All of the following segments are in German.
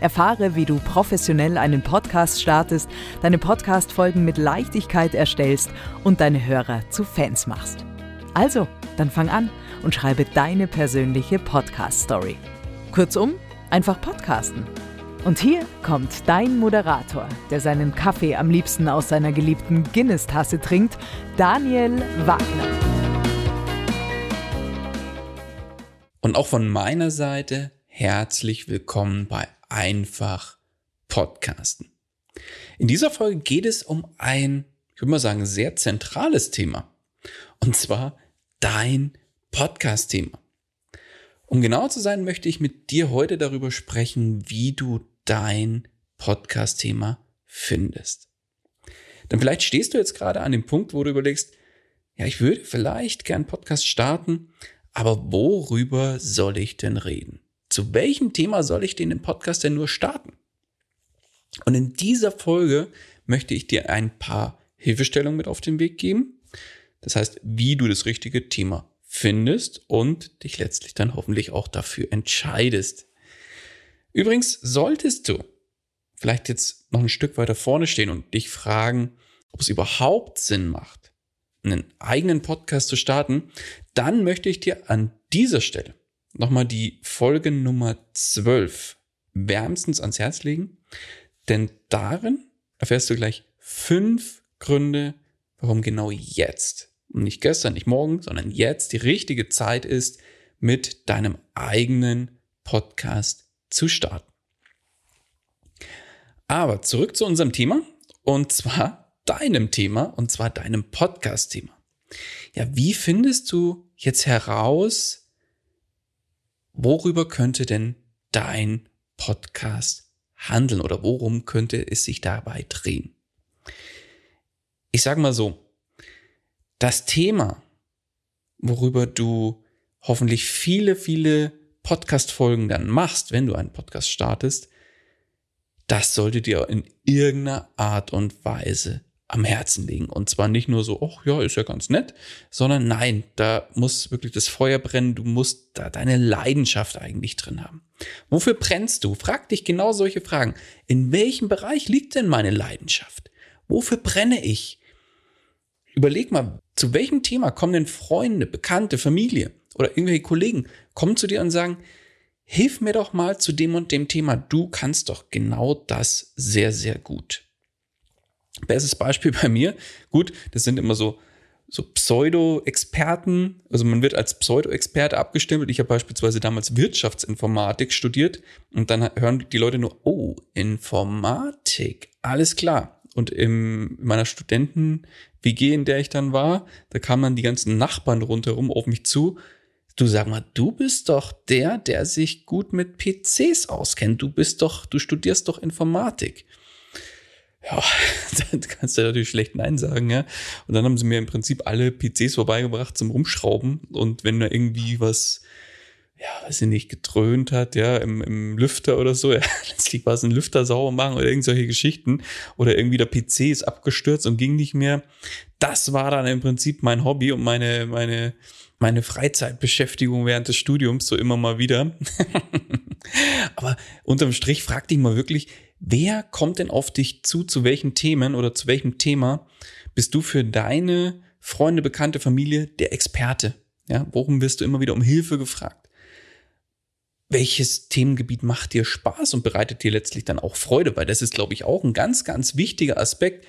Erfahre, wie du professionell einen Podcast startest, deine Podcast-Folgen mit Leichtigkeit erstellst und deine Hörer zu Fans machst. Also, dann fang an und schreibe deine persönliche Podcast-Story. Kurzum, einfach podcasten. Und hier kommt dein Moderator, der seinen Kaffee am liebsten aus seiner geliebten Guinness-Tasse trinkt, Daniel Wagner. Und auch von meiner Seite herzlich willkommen bei einfach podcasten. In dieser Folge geht es um ein, ich würde mal sagen, sehr zentrales Thema. Und zwar dein Podcast-Thema. Um genau zu sein, möchte ich mit dir heute darüber sprechen, wie du dein Podcast-Thema findest. Denn vielleicht stehst du jetzt gerade an dem Punkt, wo du überlegst, ja, ich würde vielleicht gern Podcast starten, aber worüber soll ich denn reden? Zu welchem Thema soll ich den im Podcast denn nur starten? Und in dieser Folge möchte ich dir ein paar Hilfestellungen mit auf den Weg geben. Das heißt, wie du das richtige Thema findest und dich letztlich dann hoffentlich auch dafür entscheidest. Übrigens solltest du vielleicht jetzt noch ein Stück weiter vorne stehen und dich fragen, ob es überhaupt Sinn macht, einen eigenen Podcast zu starten, dann möchte ich dir an dieser Stelle nochmal die Folge Nummer 12 wärmstens ans Herz legen, denn darin erfährst du gleich fünf Gründe, warum genau jetzt und nicht gestern, nicht morgen, sondern jetzt die richtige Zeit ist, mit deinem eigenen Podcast zu starten. Aber zurück zu unserem Thema und zwar deinem Thema und zwar deinem Podcast-Thema. Ja, wie findest du jetzt heraus, worüber könnte denn dein Podcast handeln oder worum könnte es sich dabei drehen? Ich sage mal so, das Thema, worüber du hoffentlich viele, viele Podcast-Folgen dann machst, wenn du einen Podcast startest, das sollte dir in irgendeiner Art und Weise am Herzen liegen. Und zwar nicht nur so, ach ja, ist ja ganz nett, sondern nein, da muss wirklich das Feuer brennen, du musst da deine Leidenschaft eigentlich drin haben. Wofür brennst du? Frag dich genau solche Fragen. In welchem Bereich liegt denn meine Leidenschaft? Wofür brenne ich? Überleg mal, zu welchem Thema kommen denn Freunde, Bekannte, Familie oder irgendwelche Kollegen, kommen zu dir und sagen, hilf mir doch mal zu dem und dem Thema, du kannst doch genau das sehr, sehr gut. Bestes Beispiel bei mir, gut, das sind immer so, so Pseudo-Experten, also man wird als Pseudo-Experte abgestempelt. Ich habe beispielsweise damals Wirtschaftsinformatik studiert und dann hören die Leute nur, oh, Informatik, alles klar. Und in meiner Studenten-WG, in der ich dann war, da kamen dann die ganzen Nachbarn rundherum auf mich zu. Du sag mal, du bist doch der, der sich gut mit PCs auskennt. Du bist doch, du studierst doch Informatik ja, dann kannst du natürlich schlecht Nein sagen, ja. Und dann haben sie mir im Prinzip alle PCs vorbeigebracht zum Rumschrauben. Und wenn da irgendwie was, ja, weiß ich nicht, gedröhnt hat, ja, im, im Lüfter oder so. Ja, letztlich war es ein Lüfter sauber machen oder irgendwelche Geschichten. Oder irgendwie der PC ist abgestürzt und ging nicht mehr. Das war dann im Prinzip mein Hobby und meine, meine, meine Freizeitbeschäftigung während des Studiums so immer mal wieder. Aber unterm Strich frag dich mal wirklich, wer kommt denn auf dich zu, zu welchen Themen oder zu welchem Thema bist du für deine Freunde, Bekannte, Familie der Experte? Ja, worum wirst du immer wieder um Hilfe gefragt? welches Themengebiet macht dir Spaß und bereitet dir letztlich dann auch Freude, weil das ist, glaube ich, auch ein ganz, ganz wichtiger Aspekt.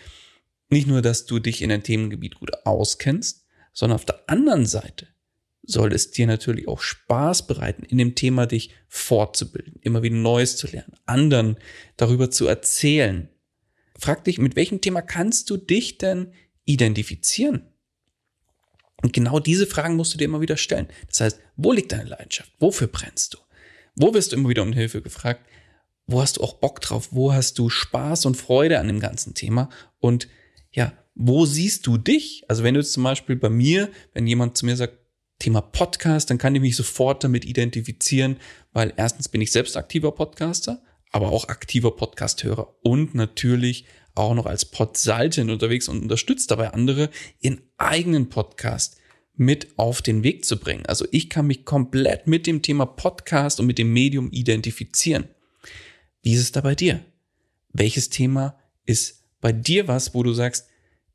Nicht nur, dass du dich in ein Themengebiet gut auskennst, sondern auf der anderen Seite soll es dir natürlich auch Spaß bereiten, in dem Thema dich fortzubilden, immer wieder Neues zu lernen, anderen darüber zu erzählen. Frag dich, mit welchem Thema kannst du dich denn identifizieren? Und genau diese Fragen musst du dir immer wieder stellen. Das heißt, wo liegt deine Leidenschaft? Wofür brennst du? Wo wirst du immer wieder um Hilfe gefragt? Wo hast du auch Bock drauf? Wo hast du Spaß und Freude an dem ganzen Thema? Und ja, wo siehst du dich? Also wenn du zum Beispiel bei mir, wenn jemand zu mir sagt, Thema Podcast, dann kann ich mich sofort damit identifizieren, weil erstens bin ich selbst aktiver Podcaster, aber auch aktiver Podcasthörer und natürlich auch noch als Podsaltin unterwegs und unterstützt dabei andere, ihren eigenen Podcast mit auf den Weg zu bringen. Also ich kann mich komplett mit dem Thema Podcast und mit dem Medium identifizieren. Wie ist es da bei dir? Welches Thema ist bei dir was, wo du sagst,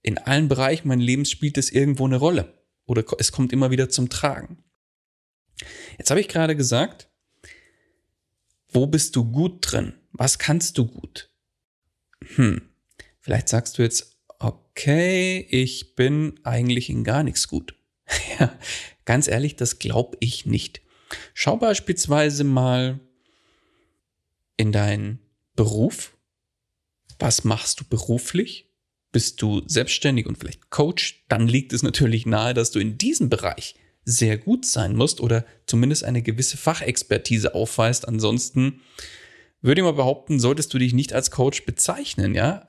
in allen Bereichen meines Lebens spielt es irgendwo eine Rolle oder es kommt immer wieder zum Tragen? Jetzt habe ich gerade gesagt, wo bist du gut drin? Was kannst du gut? Hm, vielleicht sagst du jetzt, okay, ich bin eigentlich in gar nichts gut. Ja, ganz ehrlich, das glaube ich nicht. Schau beispielsweise mal in deinen Beruf. Was machst du beruflich? Bist du selbstständig und vielleicht Coach? Dann liegt es natürlich nahe, dass du in diesem Bereich sehr gut sein musst oder zumindest eine gewisse Fachexpertise aufweist. Ansonsten würde ich mal behaupten, solltest du dich nicht als Coach bezeichnen, ja?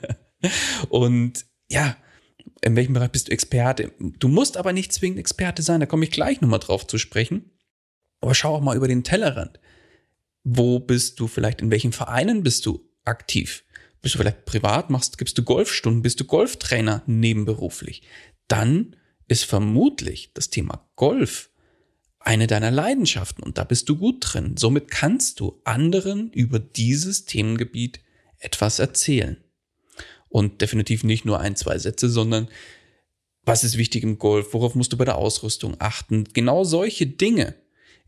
und ja, in welchem Bereich bist du Experte? Du musst aber nicht zwingend Experte sein, da komme ich gleich nochmal drauf zu sprechen. Aber schau auch mal über den Tellerrand. Wo bist du vielleicht, in welchen Vereinen bist du aktiv? Bist du vielleicht privat, machst, gibst du Golfstunden, bist du Golftrainer nebenberuflich? Dann ist vermutlich das Thema Golf eine deiner Leidenschaften und da bist du gut drin. Somit kannst du anderen über dieses Themengebiet etwas erzählen. Und definitiv nicht nur ein, zwei Sätze, sondern was ist wichtig im Golf? Worauf musst du bei der Ausrüstung achten? Genau solche Dinge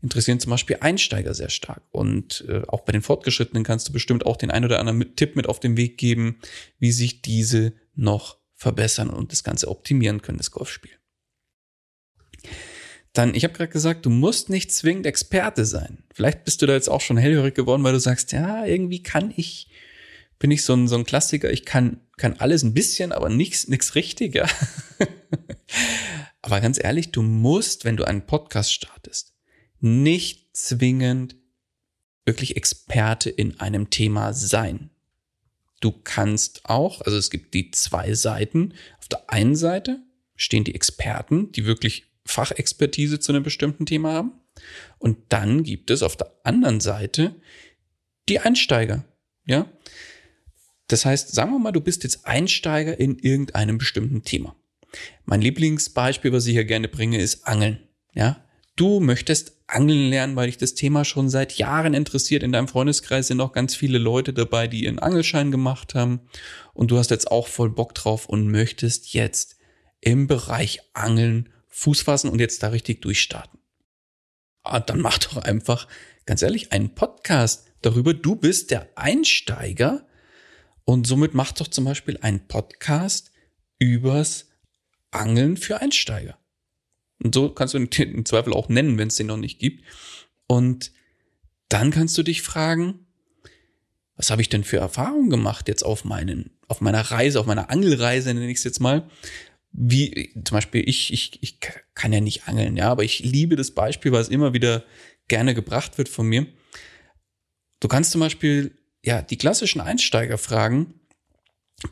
interessieren zum Beispiel Einsteiger sehr stark. Und äh, auch bei den Fortgeschrittenen kannst du bestimmt auch den ein oder anderen Tipp mit auf den Weg geben, wie sich diese noch verbessern und das Ganze optimieren können, das Golfspiel. Dann, ich habe gerade gesagt, du musst nicht zwingend Experte sein. Vielleicht bist du da jetzt auch schon hellhörig geworden, weil du sagst, ja, irgendwie kann ich bin ich so ein, so ein Klassiker. Ich kann, kann alles ein bisschen, aber nichts, nichts richtig, ja. aber ganz ehrlich, du musst, wenn du einen Podcast startest, nicht zwingend wirklich Experte in einem Thema sein. Du kannst auch, also es gibt die zwei Seiten. Auf der einen Seite stehen die Experten, die wirklich Fachexpertise zu einem bestimmten Thema haben. Und dann gibt es auf der anderen Seite die Einsteiger. Ja, das heißt, sagen wir mal, du bist jetzt Einsteiger in irgendeinem bestimmten Thema. Mein Lieblingsbeispiel, was ich hier gerne bringe, ist Angeln. Ja, du möchtest Angeln lernen, weil dich das Thema schon seit Jahren interessiert. In deinem Freundeskreis sind auch ganz viele Leute dabei, die ihren Angelschein gemacht haben. Und du hast jetzt auch voll Bock drauf und möchtest jetzt im Bereich Angeln Fuß fassen und jetzt da richtig durchstarten. Ah, dann mach doch einfach, ganz ehrlich, einen Podcast darüber. Du bist der Einsteiger und somit macht doch zum Beispiel ein Podcast übers Angeln für Einsteiger. Und so kannst du im Zweifel auch nennen, wenn es den noch nicht gibt. Und dann kannst du dich fragen, was habe ich denn für Erfahrungen gemacht jetzt auf meinen, auf meiner Reise, auf meiner Angelreise, nenne ich es jetzt mal. Wie, zum Beispiel, ich, ich, ich kann ja nicht angeln, ja, aber ich liebe das Beispiel, weil es immer wieder gerne gebracht wird von mir. Du kannst zum Beispiel ja, die klassischen Einsteigerfragen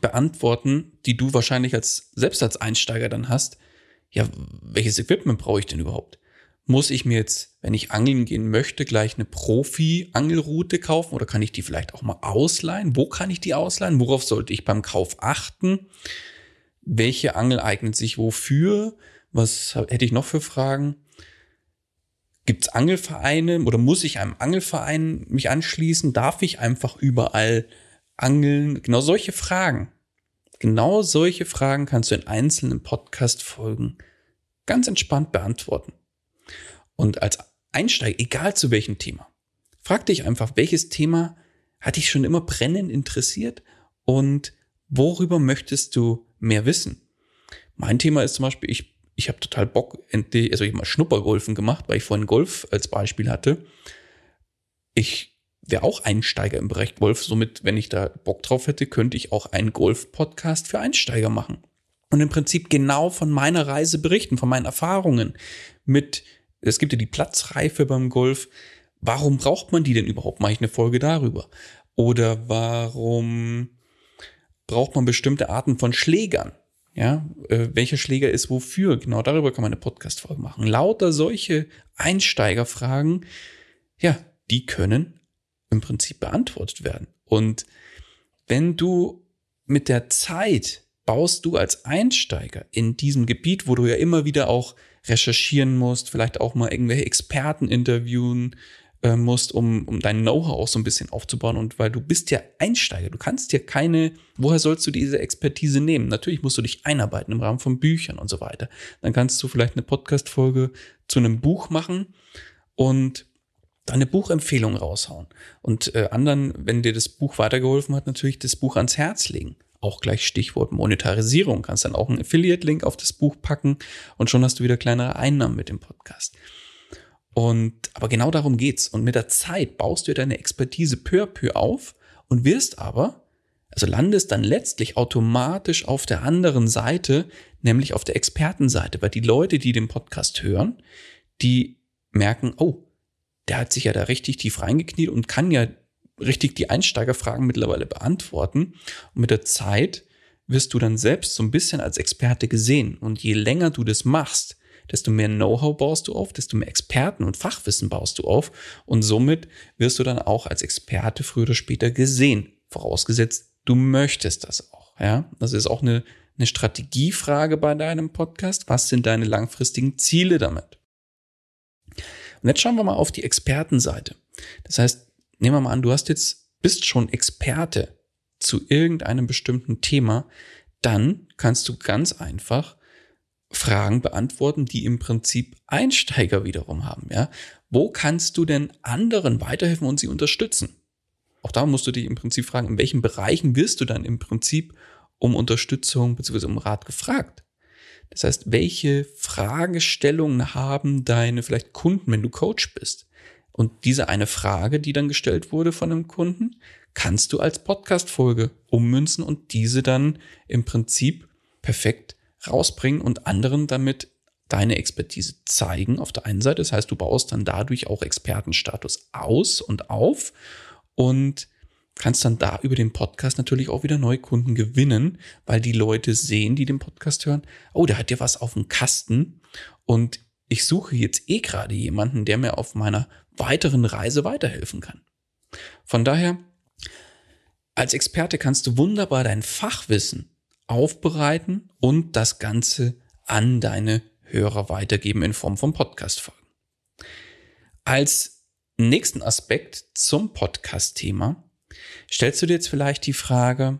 beantworten, die du wahrscheinlich als, selbst als Einsteiger dann hast. Ja, welches Equipment brauche ich denn überhaupt? muss ich mir jetzt, wenn ich angeln gehen möchte, gleich eine Profi-Angelroute kaufen oder kann ich die vielleicht auch mal ausleihen? Wo kann ich die ausleihen? Worauf sollte ich beim Kauf achten? Welche Angel eignet sich wofür? Was hätte ich noch für Fragen? Gibt es Angelvereine oder muss ich einem Angelverein mich anschließen? Darf ich einfach überall angeln? Genau solche Fragen. Genau solche Fragen kannst du in einzelnen Podcast-Folgen ganz entspannt beantworten. Und als Einsteiger, egal zu welchem Thema, frag dich einfach, welches Thema hat dich schon immer brennend interessiert und worüber möchtest du mehr wissen? Mein Thema ist zum Beispiel, ich, ich habe total Bock, also ich habe mal Schnuppergolfen gemacht, weil ich vorhin Golf als Beispiel hatte. Ich wäre auch Einsteiger im Bereich Golf. Somit, wenn ich da Bock drauf hätte, könnte ich auch einen Golf-Podcast für Einsteiger machen. Und im Prinzip genau von meiner Reise berichten, von meinen Erfahrungen mit es gibt ja die Platzreife beim Golf. Warum braucht man die denn überhaupt? Mache ich eine Folge darüber? Oder warum braucht man bestimmte Arten von Schlägern? Ja, äh, welcher Schläger ist wofür? Genau darüber kann man eine Podcast-Folge machen. Lauter solche Einsteigerfragen, ja, die können im Prinzip beantwortet werden. Und wenn du mit der Zeit baust du als Einsteiger in diesem Gebiet, wo du ja immer wieder auch recherchieren musst, vielleicht auch mal irgendwelche Experten interviewen äh, musst, um, um dein Know-how auch so ein bisschen aufzubauen. Und weil du bist ja Einsteiger, du kannst ja keine, woher sollst du diese Expertise nehmen? Natürlich musst du dich einarbeiten im Rahmen von Büchern und so weiter. Dann kannst du vielleicht eine Podcast-Folge zu einem Buch machen und deine Buchempfehlung raushauen. Und äh, anderen, wenn dir das Buch weitergeholfen hat, natürlich das Buch ans Herz legen auch gleich Stichwort Monetarisierung. Kannst dann auch einen Affiliate-Link auf das Buch packen und schon hast du wieder kleinere Einnahmen mit dem Podcast. Und, aber genau darum geht's. Und mit der Zeit baust du deine Expertise peu à peu auf und wirst aber, also landest dann letztlich automatisch auf der anderen Seite, nämlich auf der Expertenseite, weil die Leute, die den Podcast hören, die merken, oh, der hat sich ja da richtig tief reingekniet und kann ja richtig die Einsteigerfragen mittlerweile beantworten. Und mit der Zeit wirst du dann selbst so ein bisschen als Experte gesehen. Und je länger du das machst, desto mehr Know-how baust du auf, desto mehr Experten und Fachwissen baust du auf. Und somit wirst du dann auch als Experte früher oder später gesehen. Vorausgesetzt, du möchtest das auch. Ja, das ist auch eine, eine Strategiefrage bei deinem Podcast. Was sind deine langfristigen Ziele damit? Und jetzt schauen wir mal auf die Expertenseite. Das heißt, nehmen wir mal an, du hast jetzt, bist schon Experte zu irgendeinem bestimmten Thema, dann kannst du ganz einfach Fragen beantworten, die im Prinzip Einsteiger wiederum haben, ja. Wo kannst du denn anderen weiterhelfen und sie unterstützen? Auch da musst du dich im Prinzip fragen, in welchen Bereichen wirst du dann im Prinzip um Unterstützung bzw. um Rat gefragt? Das heißt, welche Fragestellungen haben deine vielleicht Kunden, wenn du Coach bist? Und diese eine Frage, die dann gestellt wurde von einem Kunden, kannst du als Podcast-Folge ummünzen und diese dann im Prinzip perfekt rausbringen und anderen damit deine Expertise zeigen auf der einen Seite. Das heißt, du baust dann dadurch auch Expertenstatus aus und auf und kannst dann da über den Podcast natürlich auch wieder neue Kunden gewinnen, weil die Leute sehen, die den Podcast hören, oh, der hat ja was auf dem Kasten und ich suche jetzt eh gerade jemanden, der mir auf meiner weiteren Reise weiterhelfen kann. Von daher, als Experte kannst du wunderbar dein Fachwissen aufbereiten und das Ganze an deine Hörer weitergeben in Form von Podcast-Folgen. Als nächsten Aspekt zum Podcast-Thema stellst du dir jetzt vielleicht die Frage,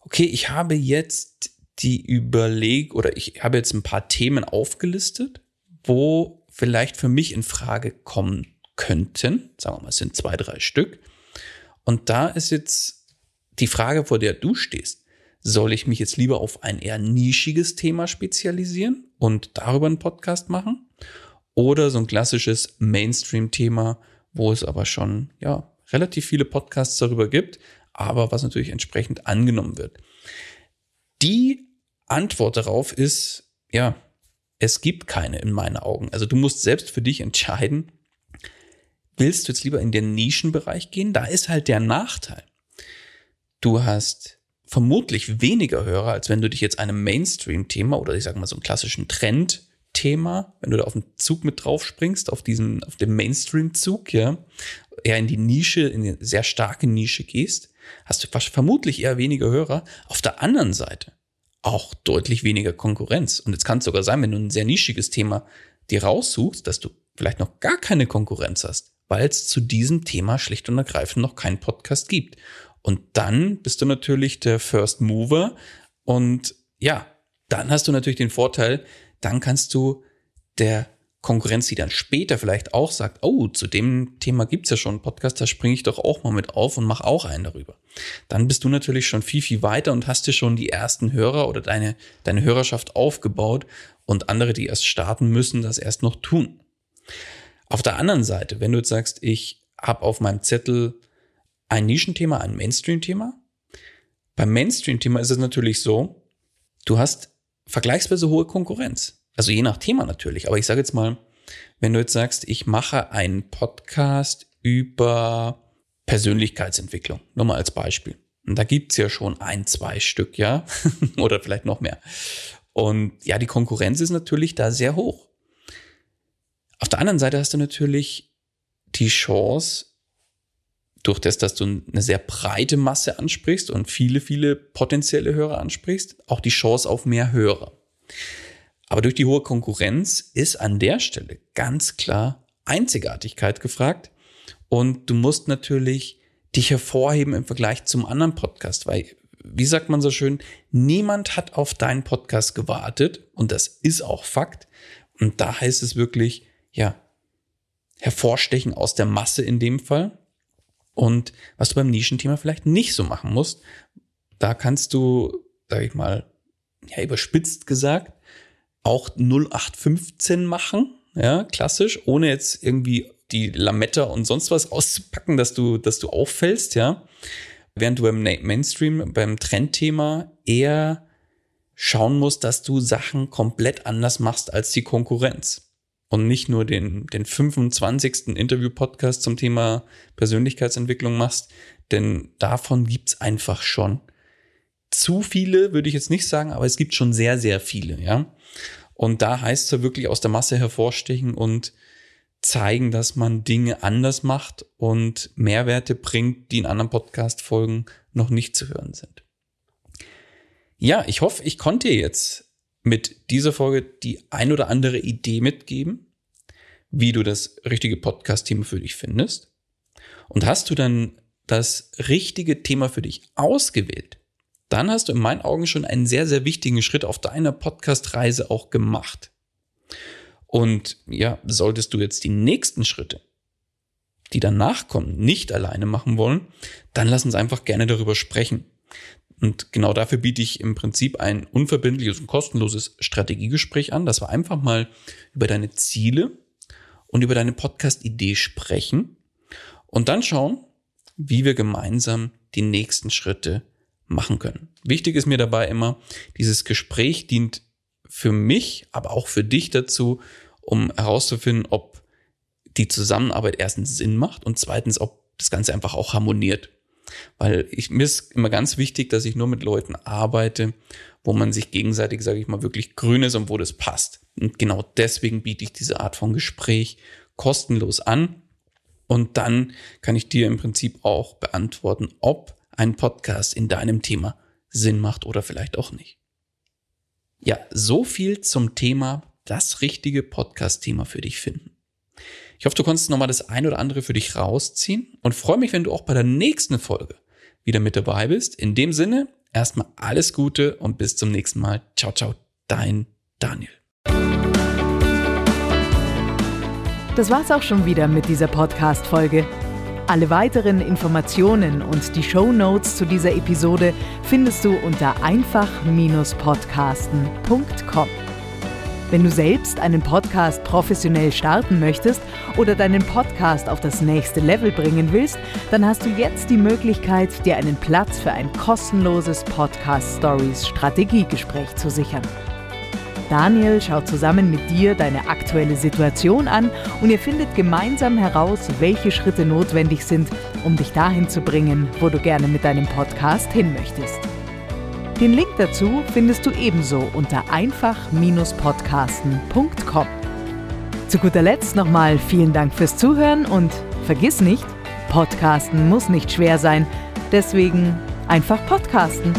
okay, ich habe jetzt die Überleg oder ich habe jetzt ein paar Themen aufgelistet, wo vielleicht für mich in Frage kommen könnten. Sagen wir mal, es sind zwei, drei Stück. Und da ist jetzt die Frage, vor der du stehst. Soll ich mich jetzt lieber auf ein eher nischiges Thema spezialisieren und darüber einen Podcast machen? Oder so ein klassisches Mainstream-Thema, wo es aber schon, ja, relativ viele Podcasts darüber gibt, aber was natürlich entsprechend angenommen wird. Die Antwort darauf ist, ja, es gibt keine in meinen Augen. Also du musst selbst für dich entscheiden, willst du jetzt lieber in den Nischenbereich gehen? Da ist halt der Nachteil. Du hast vermutlich weniger Hörer, als wenn du dich jetzt einem Mainstream-Thema oder ich sage mal so einem klassischen Trend Thema, wenn du da auf den Zug mit drauf springst, auf diesen, auf den Mainstream-Zug, ja, eher in die Nische, in eine sehr starke Nische gehst, hast du vermutlich eher weniger Hörer. Auf der anderen Seite auch deutlich weniger Konkurrenz. Und jetzt kann es sogar sein, wenn du ein sehr nischiges Thema dir raussuchst, dass du vielleicht noch gar keine Konkurrenz hast, weil es zu diesem Thema schlicht und ergreifend noch keinen Podcast gibt. Und dann bist du natürlich der First Mover und ja, dann hast du natürlich den Vorteil, dann kannst du der Konkurrenz, die dann später vielleicht auch sagt, oh, zu dem Thema gibt's ja schon einen Podcast, da springe ich doch auch mal mit auf und mache auch einen darüber. Dann bist du natürlich schon viel, viel weiter und hast dir schon die ersten Hörer oder deine, deine Hörerschaft aufgebaut und andere, die erst starten müssen, das erst noch tun. Auf der anderen Seite, wenn du jetzt sagst, ich habe auf meinem Zettel ein Nischenthema, ein Mainstream-Thema, beim Mainstream-Thema ist es natürlich so, du hast vergleichsweise hohe Konkurrenz. Also je nach Thema natürlich. Aber ich sage jetzt mal, wenn du jetzt sagst, ich mache einen Podcast über Persönlichkeitsentwicklung, nur mal als Beispiel. Und da gibt's ja schon ein, zwei Stück, ja, oder vielleicht noch mehr. Und ja, die Konkurrenz ist natürlich da sehr hoch. Auf der anderen Seite hast du natürlich die Chance, durch das, dass du eine sehr breite Masse ansprichst und viele, viele potenzielle Hörer ansprichst, auch die Chance auf mehr Hörer. Aber durch die hohe Konkurrenz ist an der Stelle ganz klar Einzigartigkeit gefragt. Und du musst natürlich dich hervorheben im Vergleich zum anderen Podcast, weil, wie sagt man so schön, niemand hat auf deinen Podcast gewartet. Und das ist auch Fakt. Und da heißt es wirklich, ja, hervorstechen aus der Masse in dem Fall. Und was du beim Nischenthema vielleicht nicht so machen musst, da kannst du, sag ich mal, ja, überspitzt gesagt, auch 0815 machen, ja, klassisch, ohne jetzt irgendwie die Lametta und sonst was auszupacken, dass du, dass du auffällst, ja. Während du beim Mainstream, beim Trendthema eher schauen musst, dass du Sachen komplett anders machst als die Konkurrenz. Und nicht nur den, den 25. Interview-Podcast zum Thema Persönlichkeitsentwicklung machst, denn davon gibt's einfach schon zu viele, würde ich jetzt nicht sagen, aber es gibt schon sehr, sehr viele, ja. Und da heißt es ja wirklich aus der Masse hervorstechen und zeigen, dass man Dinge anders macht und Mehrwerte bringt, die in anderen Podcast-Folgen noch nicht zu hören sind. Ja, ich hoffe, ich konnte jetzt mit dieser Folge die ein oder andere Idee mitgeben, wie du das richtige Podcast-Thema für dich findest. Und hast du dann das richtige Thema für dich ausgewählt, dann hast du in meinen Augen schon einen sehr, sehr wichtigen Schritt auf deiner Podcast-Reise auch gemacht. Und ja, solltest du jetzt die nächsten Schritte, die danach kommen, nicht alleine machen wollen, dann lass uns einfach gerne darüber sprechen. Und genau dafür biete ich im Prinzip ein unverbindliches und kostenloses Strategiegespräch an, dass wir einfach mal über deine Ziele und über deine Podcast-Idee sprechen und dann schauen, wie wir gemeinsam die nächsten Schritte machen können. Wichtig ist mir dabei immer, dieses Gespräch dient für mich, aber auch für dich dazu, um herauszufinden, ob die Zusammenarbeit erstens Sinn macht und zweitens, ob das Ganze einfach auch harmoniert. Weil ich, mir ist immer ganz wichtig, dass ich nur mit Leuten arbeite, wo man sich gegenseitig, sage ich mal, wirklich grün ist und wo das passt. Und genau deswegen biete ich diese Art von Gespräch kostenlos an. Und dann kann ich dir im Prinzip auch beantworten, ob ein Podcast in deinem Thema Sinn macht oder vielleicht auch nicht. Ja, so viel zum Thema das richtige Podcast-Thema für dich finden. Ich hoffe, du konntest nochmal das ein oder andere für dich rausziehen und freue mich, wenn du auch bei der nächsten Folge wieder mit dabei bist. In dem Sinne, erstmal alles Gute und bis zum nächsten Mal. Ciao, ciao, dein Daniel. Das war's auch schon wieder mit dieser Podcast-Folge. Alle weiteren Informationen und die Show Notes zu dieser Episode findest du unter einfach-podcasten.com. Wenn du selbst einen Podcast professionell starten möchtest oder deinen Podcast auf das nächste Level bringen willst, dann hast du jetzt die Möglichkeit, dir einen Platz für ein kostenloses Podcast Stories Strategiegespräch zu sichern. Daniel schaut zusammen mit dir deine aktuelle Situation an und ihr findet gemeinsam heraus, welche Schritte notwendig sind, um dich dahin zu bringen, wo du gerne mit deinem Podcast hin möchtest. Den Link dazu findest du ebenso unter einfach-podcasten.com. Zu guter Letzt nochmal vielen Dank fürs Zuhören und vergiss nicht, Podcasten muss nicht schwer sein, deswegen einfach Podcasten.